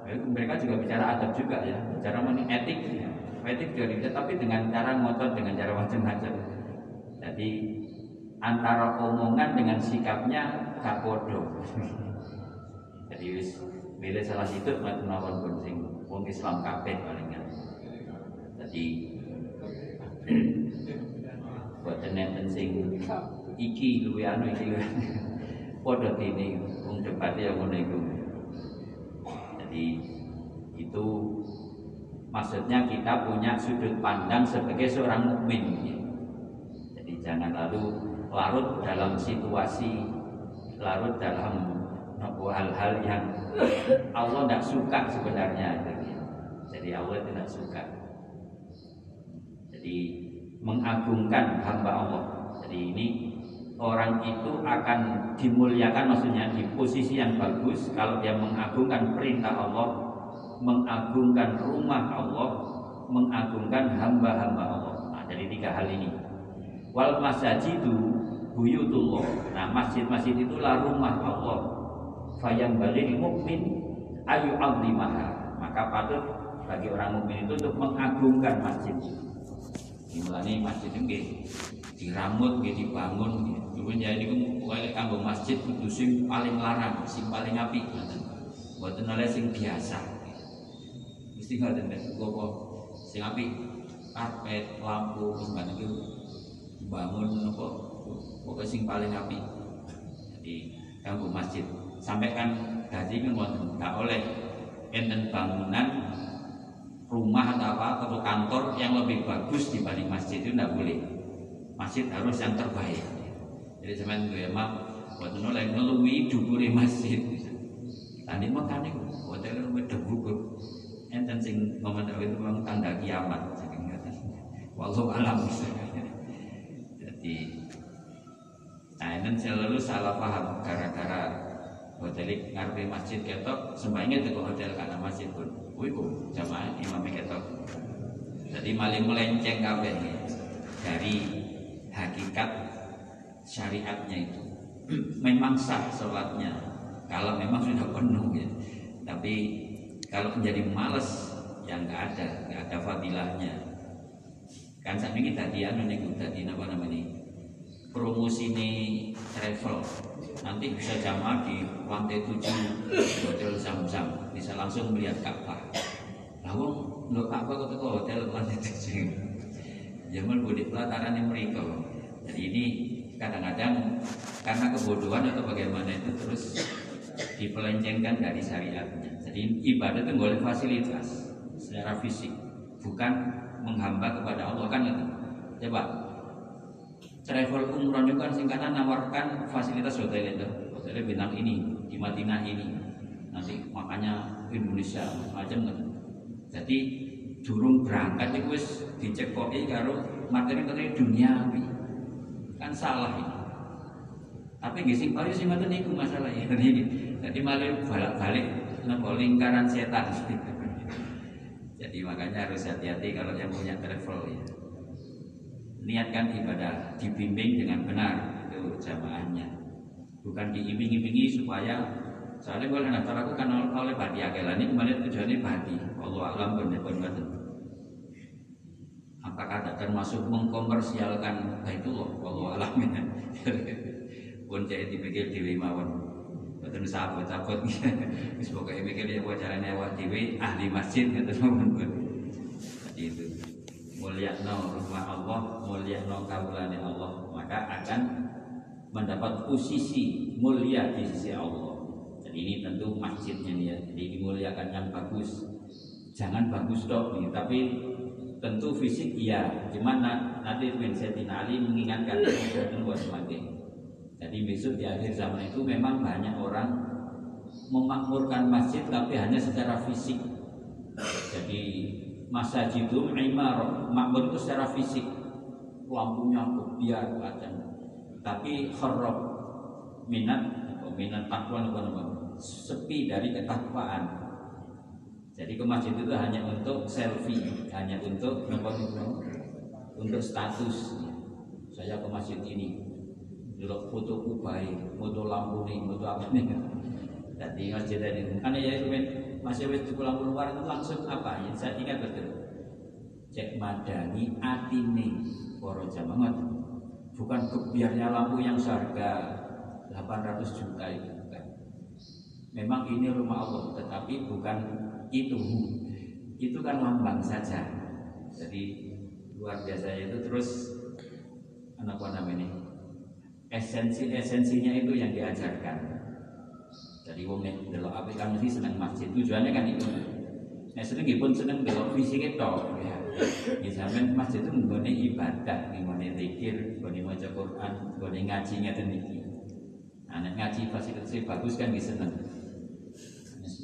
mereka juga bicara adab juga ya, bicara mengenai etik, ya. etik juga bisa, tapi dengan cara ngotot, dengan cara macam-macam. Jadi antara omongan dengan sikapnya gak bodoh. Jadi milih salah situ mawon pun sing wong Islam kabeh paling Jadi buat nenten sing iki luwe anu iki padha dene wong debatnya yang ngono iku jadi itu maksudnya kita punya sudut pandang sebagai seorang mukmin. Jadi jangan lalu larut dalam situasi larut dalam hal-hal yang Allah tidak suka sebenarnya. Jadi Allah tidak suka. Jadi mengagungkan hamba Allah. Jadi ini orang itu akan dimuliakan maksudnya di posisi yang bagus kalau dia mengagungkan perintah Allah, mengagungkan rumah Allah, mengagungkan hamba-hamba Allah. Nah, jadi tiga hal ini. Wal buyutullah. Nah, masjid-masjid itulah rumah Allah. Fayam balil mukmin ayu azimaha. Maka patut bagi orang mukmin itu untuk mengagungkan masjid. Dimulai masjid ini diramut, dibangun, Cuman ya ini wale kanggo masjid kudu sing paling larang, sing paling ngoten. Mboten oleh sing biasa. Mesti nek apa sing apik karpet, lampu, sembarang itu bangun apa pokoknya sing paling apik. Jadi kanggo masjid. Sampai kan gaji ngoten, enggak oleh enten bangunan rumah atau apa atau kantor yang lebih bagus dibanding masjid itu tidak boleh. Masjid harus yang terbaik. Jadi sampean duwe map boten oleh ngeluwi dukure masjid. Tadi makane hotel luwih debu enten sing ngomong itu memang tanda kiamat saking ngaten. Wallahu alam. Jadi Nah, ini selalu salah paham gara-gara hotel ngarepe masjid ketok sembahyangnya itu hotel karena masjid pun. Wih, jamaah imam ketok. Jadi maling melenceng kabeh dari hakikat syariatnya itu memang sah sholatnya kalau memang sudah penuh ya tapi kalau menjadi males yang nggak ada nggak ada fadilahnya kan saat ini tadi anu nih tadi apa namanya promosi ini travel. Nanti bisa jamaah di lantai tujuh hotel Zam-Zam bisa langsung melihat Ka'bah. Lalu lo Ka'bah kok hotel lantai tujuh? Zaman budi pelataran yang mereka jadi ini kadang-kadang karena kebodohan atau bagaimana itu terus dipelencengkan dari syariatnya. Jadi ibadah itu boleh fasilitas secara fisik, bukan menghamba kepada Allah. Kan itu. Coba travel umroh juga kan singkatan nawarkan fasilitas hotel itu, hotel bintang ini di Madinah ini, nanti makanya Indonesia macam kan. Jadi durung berangkat itu wis dicekoki karo materi-materi dunia kan salah ini. Tapi nggih sing paling sing niku masalah ya jadi jadi malah balik-balik nopo lingkaran setan. Jadi makanya harus hati-hati kalau yang punya travel ya niatkan ibadah dibimbing dengan benar itu jamaahnya. Bukan diiming-imingi supaya soalnya kalau nak aku kan oleh badi agelan ini kembali tujuannya badi. Allah alam benar benar apakah tidak termasuk mengkomersialkan Baitullah? Allah alamin pun jadi dipikir di mawon. Betul sabut-sabut Wis pokoknya mikir ya buat caranya awak dewi ahli masjid gitu Jadi itu mulia no rumah Allah mulia no kabulani Allah maka akan mendapat posisi mulia di sisi Allah. Jadi ini tentu masjidnya ya. Jadi dimuliakan yang bagus. Jangan bagus dok nih tapi tentu fisik iya. Cuman nanti bin Sayyidina Ali mengingatkan buat semakin. Jadi besok di akhir zaman itu memang banyak orang memakmurkan masjid tapi hanya secara fisik. Jadi masa itu imar makmur itu secara fisik lampunya biar macam tapi kharab minat atau minat takwa sepi dari ketakwaan jadi ke masjid itu hanya untuk selfie, hanya untuk untuk status. Saya ke masjid ini, dulu foto kubai, foto lampu nih, foto apa nih. Jadi masjid tadi, karena ya masih wis pulang keluar itu langsung apa? Ya, saya ingat betul. Cek madani atine poro jamaah bukan kebiarnya lampu yang seharga 800 juta itu bukan. Memang ini rumah Allah, tetapi bukan itu. Itu kan lambang saja. Jadi luar biasa itu terus apa namanya? Esensi esensinya itu yang diajarkan jadi wong nek delok apik kan mesti seneng masjid. Tujuannya kan itu. Nek seneng pun seneng delok fisik itu ya. Ya sampean masjid itu nggone ibadah, nggone zikir, nggone maca Quran, nggone ngaji ngeten iki. Nah, nek ngaji fasilitasnya bagus kan bisa seneng.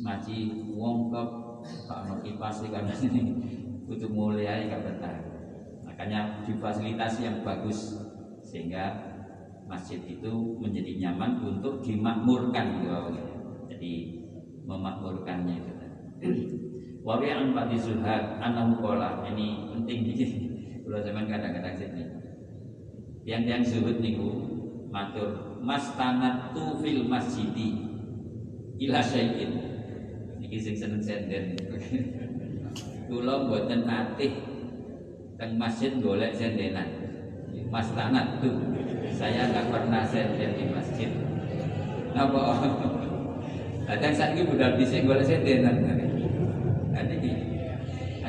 Ngaji wong kok tak ono kipas kan ini butuh mulai gak betah. Makanya difasilitasi yang bagus sehingga masjid itu menjadi nyaman untuk dimakmurkan gitu jadi memakmurkannya itu Wawi an Fati Zuhad anahu kola ini penting dikit kalau zaman kadang-kadang sini. Yang zuhud niku matur mas tanat tu fil masjidi ila syai'in. Niki sing seneng senden. Kula mboten natih teng masjid golek sendenan. Mas tanat tu saya nggak pernah senden di masjid. Apa Kadang saat ini budal bisik. Kan ini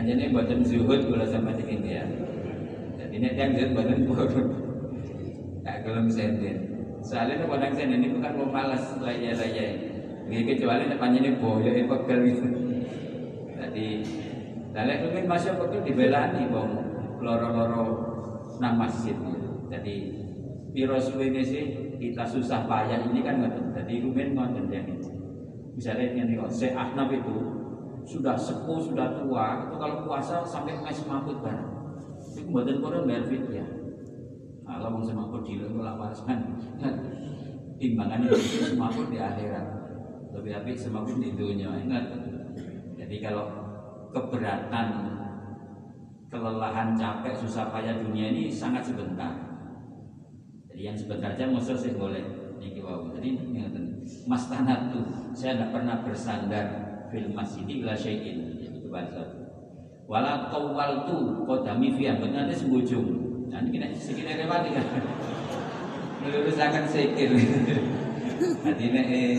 anjane buatan zuhud gula sama dengan dia. Jadi ini yang zuhud buatan buruk. Tak gelem senden. Soalnya pada senden ini bukan mau malas laya-laya. Ini kecuali panjangnya boyo ya pegel gitu. Jadi lalu mungkin masuk pegel dibelani bang loro-loro nang masjid. Jadi piro ini sih kita susah payah ini kan nggak jadi rumen ngoten jadi misalnya yang saya Ahnaf itu sudah sepuh sudah tua itu kalau puasa sampai mes mabut barang itu buatan koran bayar ya kalau mau semaput di lu lapasan timbangan itu semaput di akhirat. Lebih apik semaput di dunia ingat. Jadi kalau keberatan kelelahan capek susah payah dunia ini sangat sebentar. Jadi yang sebentar aja musuh sih boleh jadi mas tanah tuh saya tidak pernah bersandar fil masjid ila syai'in. Itu bahasa. Wala tawal tu kodami fiya benar itu sembujung nah ini kita sekira lewat ya meluruskan sekir jadi eh,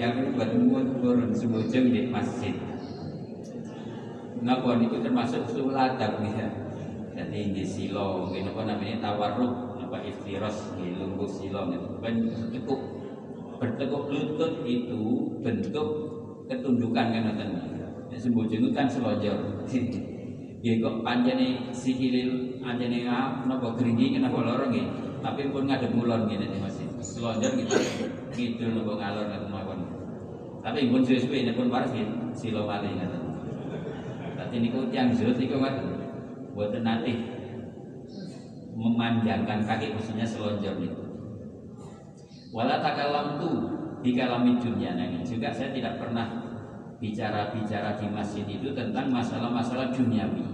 yang bertemu turun sembujung di masjid. Ngapun itu termasuk suladab nih ya. Jadi di silo, mungkin apa namanya? Tawarruk, apa iftiros, di lumbuh silo, itu kan cukup bertekuk lutut itu bentuk ketundukan kan ngoten. Ya sembojong kan selonjor. Ya kok panjane sikilil anjene napa gringi kenapa loro nggih. Tapi pun ngadep mulon ngene Mas. Selonjor kita ngidul napa ngalor ngoten mawon. Tapi pun suwe-suwe pun waras nggih silo malih ngoten. Dadi niku tiyang zut niku ngoten. Mboten nate memanjangkan kaki khususnya selonjor niku. Wala takalam tu di kalami dunia nah, juga saya tidak pernah bicara-bicara di masjid itu tentang masalah-masalah duniawi.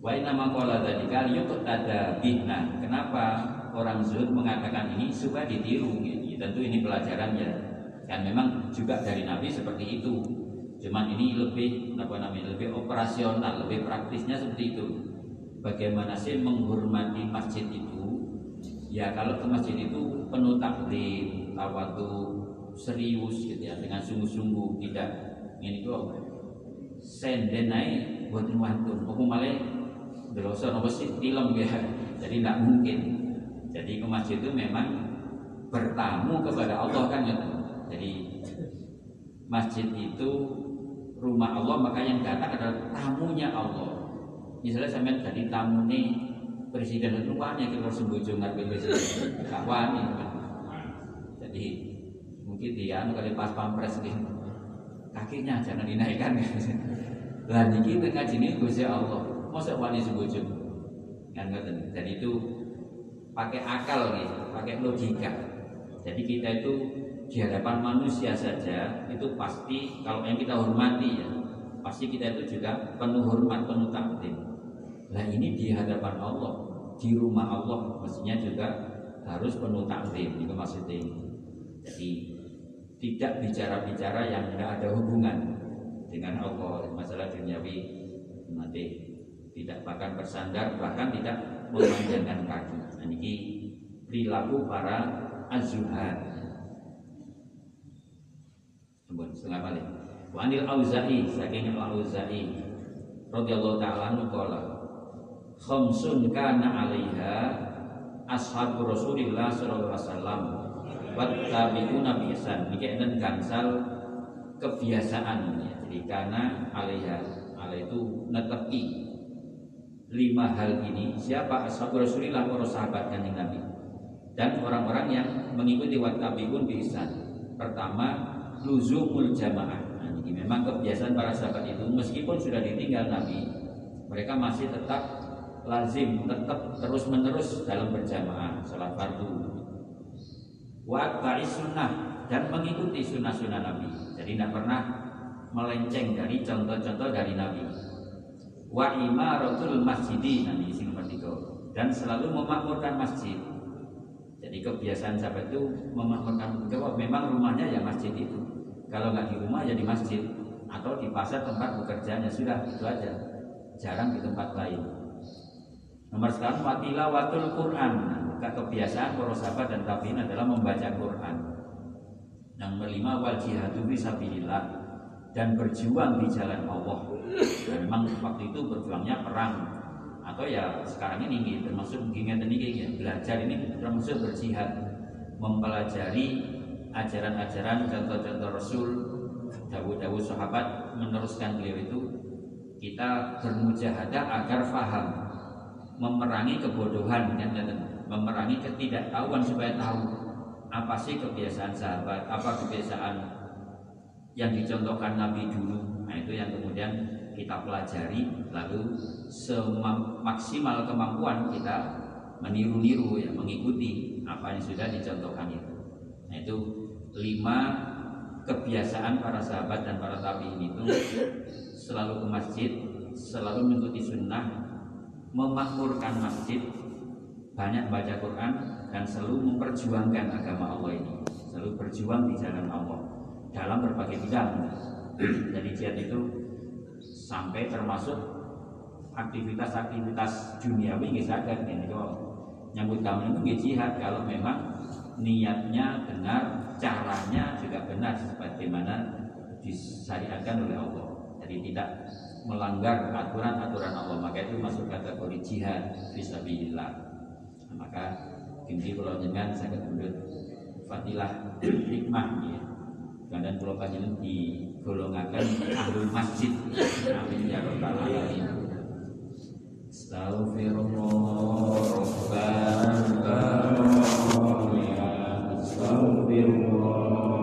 Wa nama qala dzalika yuqtada bihna. Kenapa orang zuhud mengatakan ini supaya ditiru gitu. Tentu ini pelajaran ya. Kan memang juga dari Nabi seperti itu. Cuman ini lebih apa namanya? lebih operasional, lebih praktisnya seperti itu. Bagaimana sih menghormati masjid itu? Ya kalau ke masjid itu penuh taklim, tawadu serius gitu ya dengan sungguh-sungguh tidak. Ini kok senden naik buat wantun aku malah deloso nopo sih? Film ya. Jadi tidak mungkin. Jadi ke masjid itu memang bertamu kepada Allah kan ya. Jadi masjid itu rumah Allah maka yang datang adalah tamunya Allah. Misalnya sampai jadi tamu nih presiden itu wani keluar sembujung ngarepe presiden. Gak wani jadi mungkin dia anu kali pas pampres gitu kakinya jangan dinaikkan. Lah niki ngaji ini Gusti Allah masa wani sembujung kan ngoten. Jadi itu pakai akal nih pakai logika. Jadi kita itu di hadapan manusia saja itu pasti kalau yang kita hormati ya pasti kita itu juga penuh hormat penuh takdim Nah ini di hadapan Allah, di rumah Allah mestinya juga harus penuh taklim itu maksudnya. Jadi tidak bicara-bicara yang tidak ada hubungan dengan Allah masalah duniawi. Nanti tidak bahkan bersandar bahkan tidak memanjangkan kaki. Nah, ini perilaku para azuhad setengah balik Wa anil Auza'i saking Auza'i radhiyallahu ta'ala anhu khamsun kana 'alaiha ashabu Rasulillah sallallahu alaihi wasallam wa tabi'una bi ihsan niki enten gangsal kebiasaan ya. Jadi karena 'alaiha ala itu netepi lima hal ini siapa ashabu Rasulillah para sahabat kanjeng Nabi dan orang-orang yang mengikuti wa tabi'un bi ihsan pertama luzumul jamaah ini memang kebiasaan para sahabat itu meskipun sudah ditinggal Nabi, mereka masih tetap lazim, tetap terus menerus dalam berjamaah sholat fardu. Wa sunnah dan mengikuti sunnah-sunnah Nabi. Jadi tidak pernah melenceng dari contoh-contoh dari Nabi. Wa imaratul masjidi nanti isi nomor tiga dan selalu memakmurkan masjid. Jadi kebiasaan sahabat itu memakmurkan bahwa memang rumahnya ya masjid itu kalau nggak di rumah ya di masjid atau di pasar tempat bekerjanya sudah itu aja. Jarang di tempat lain. Nomor sekarang watila watul Quran. Nah, kebiasaan para sahabat dan tabiin adalah membaca Quran. Yang kelima wal jihadu fisabilillah dan berjuang di jalan Allah. Dan memang waktu itu berjuangnya perang atau ya sekarang ini termasuk mengingat ini ya, belajar ini termasuk berjihad mempelajari ajaran-ajaran contoh-contoh Rasul Dawud-Dawud sahabat meneruskan beliau itu kita bermujahadah agar faham memerangi kebodohan kan memerangi ketidaktahuan supaya tahu apa sih kebiasaan sahabat apa kebiasaan yang dicontohkan Nabi dulu. Nah itu yang kemudian kita pelajari. Lalu semaksimal kemampuan kita meniru-niru ya mengikuti apa yang sudah dicontohkan itu. Nah itu lima kebiasaan para sahabat dan para tabiin itu selalu ke masjid, selalu mengikuti sunnah, memakmurkan masjid, banyak baca Quran dan selalu memperjuangkan agama Allah ini, selalu berjuang di jalan Allah. Dalam berbagai bidang. Jadi jihad itu sampai termasuk aktivitas-aktivitas duniawi nggih saged kok. Nyambut kamu itu jihad. Kalau memang niatnya benar caranya juga benar sebagaimana disyariatkan oleh Allah. Jadi tidak melanggar aturan-aturan Allah. Maka itu masuk kategori jihad fisabilillah maka inti kalau jenengan sangat mulut fatilah hikmah ya. Dan pulau panjenengan digolongakan ahlul masjid. Amin ya rabbal alamin. Astaghfirullah Rabbana Astaghfirullah